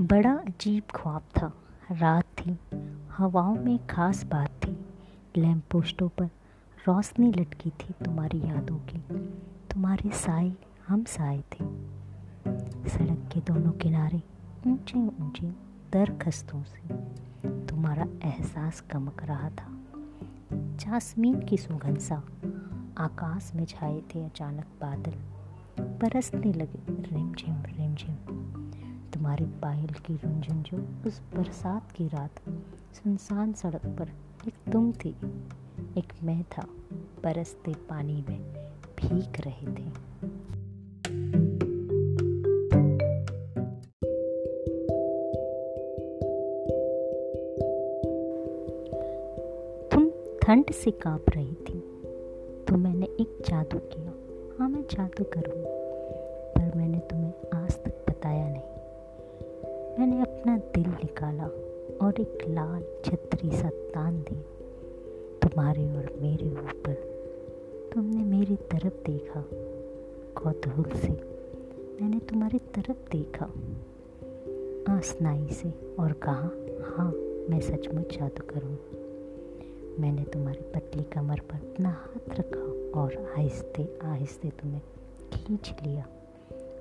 बड़ा अजीब ख्वाब था। रात थी। हवाओं में खास बात थी। लैंप पोस्टों पर रोशनी लटकी थी तुम्हारी यादों की। तुम्हारे साए हम साए थे। सड़क के दोनों किनारे ऊँचे ऊँचे दरखस्तों से तुम्हारा एहसास कमक रहा था। जासमीन की सुगंध सा आकाश में छाए थे अचानक बादल। बरसने लगे रिमझिम रिमझिम। तुम्हारी पायल की रुंझुन जो उस बरसात की रात सुनसान सड़क पर एक तुम थी। एक मैं था, बरसते पानी में भीग रहे थे। तुम ठंड से काँप रही थी। तो मैंने एक जादू किया। हाँ मैं जादू करूँ। मैंने अपना दिल निकाला और एक लाल छतरी सा तान दी तुम्हारे और मेरे ऊपर तुमने मेरी तरफ़ देखा। कौतूहल से मैंने तुम्हारी तरफ़ देखा। आसनाई से और कहा हाँ मैं सचमुच जादू करूँ मैंने तुम्हारी पतली कमर पर अपना हाथ रखा और आहिस्ते आहिस्ते तुम्हें खींच लिया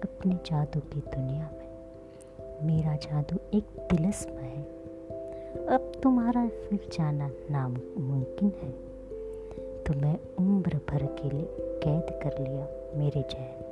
अपने जादू की दुनिया में। मेरा जादू एक तिलस्म है। अब तुम्हारा फिर जाना नामुमकिन है। तुम्हें मैं उम्र भर के लिए कैद कर लिया मेरे जहन।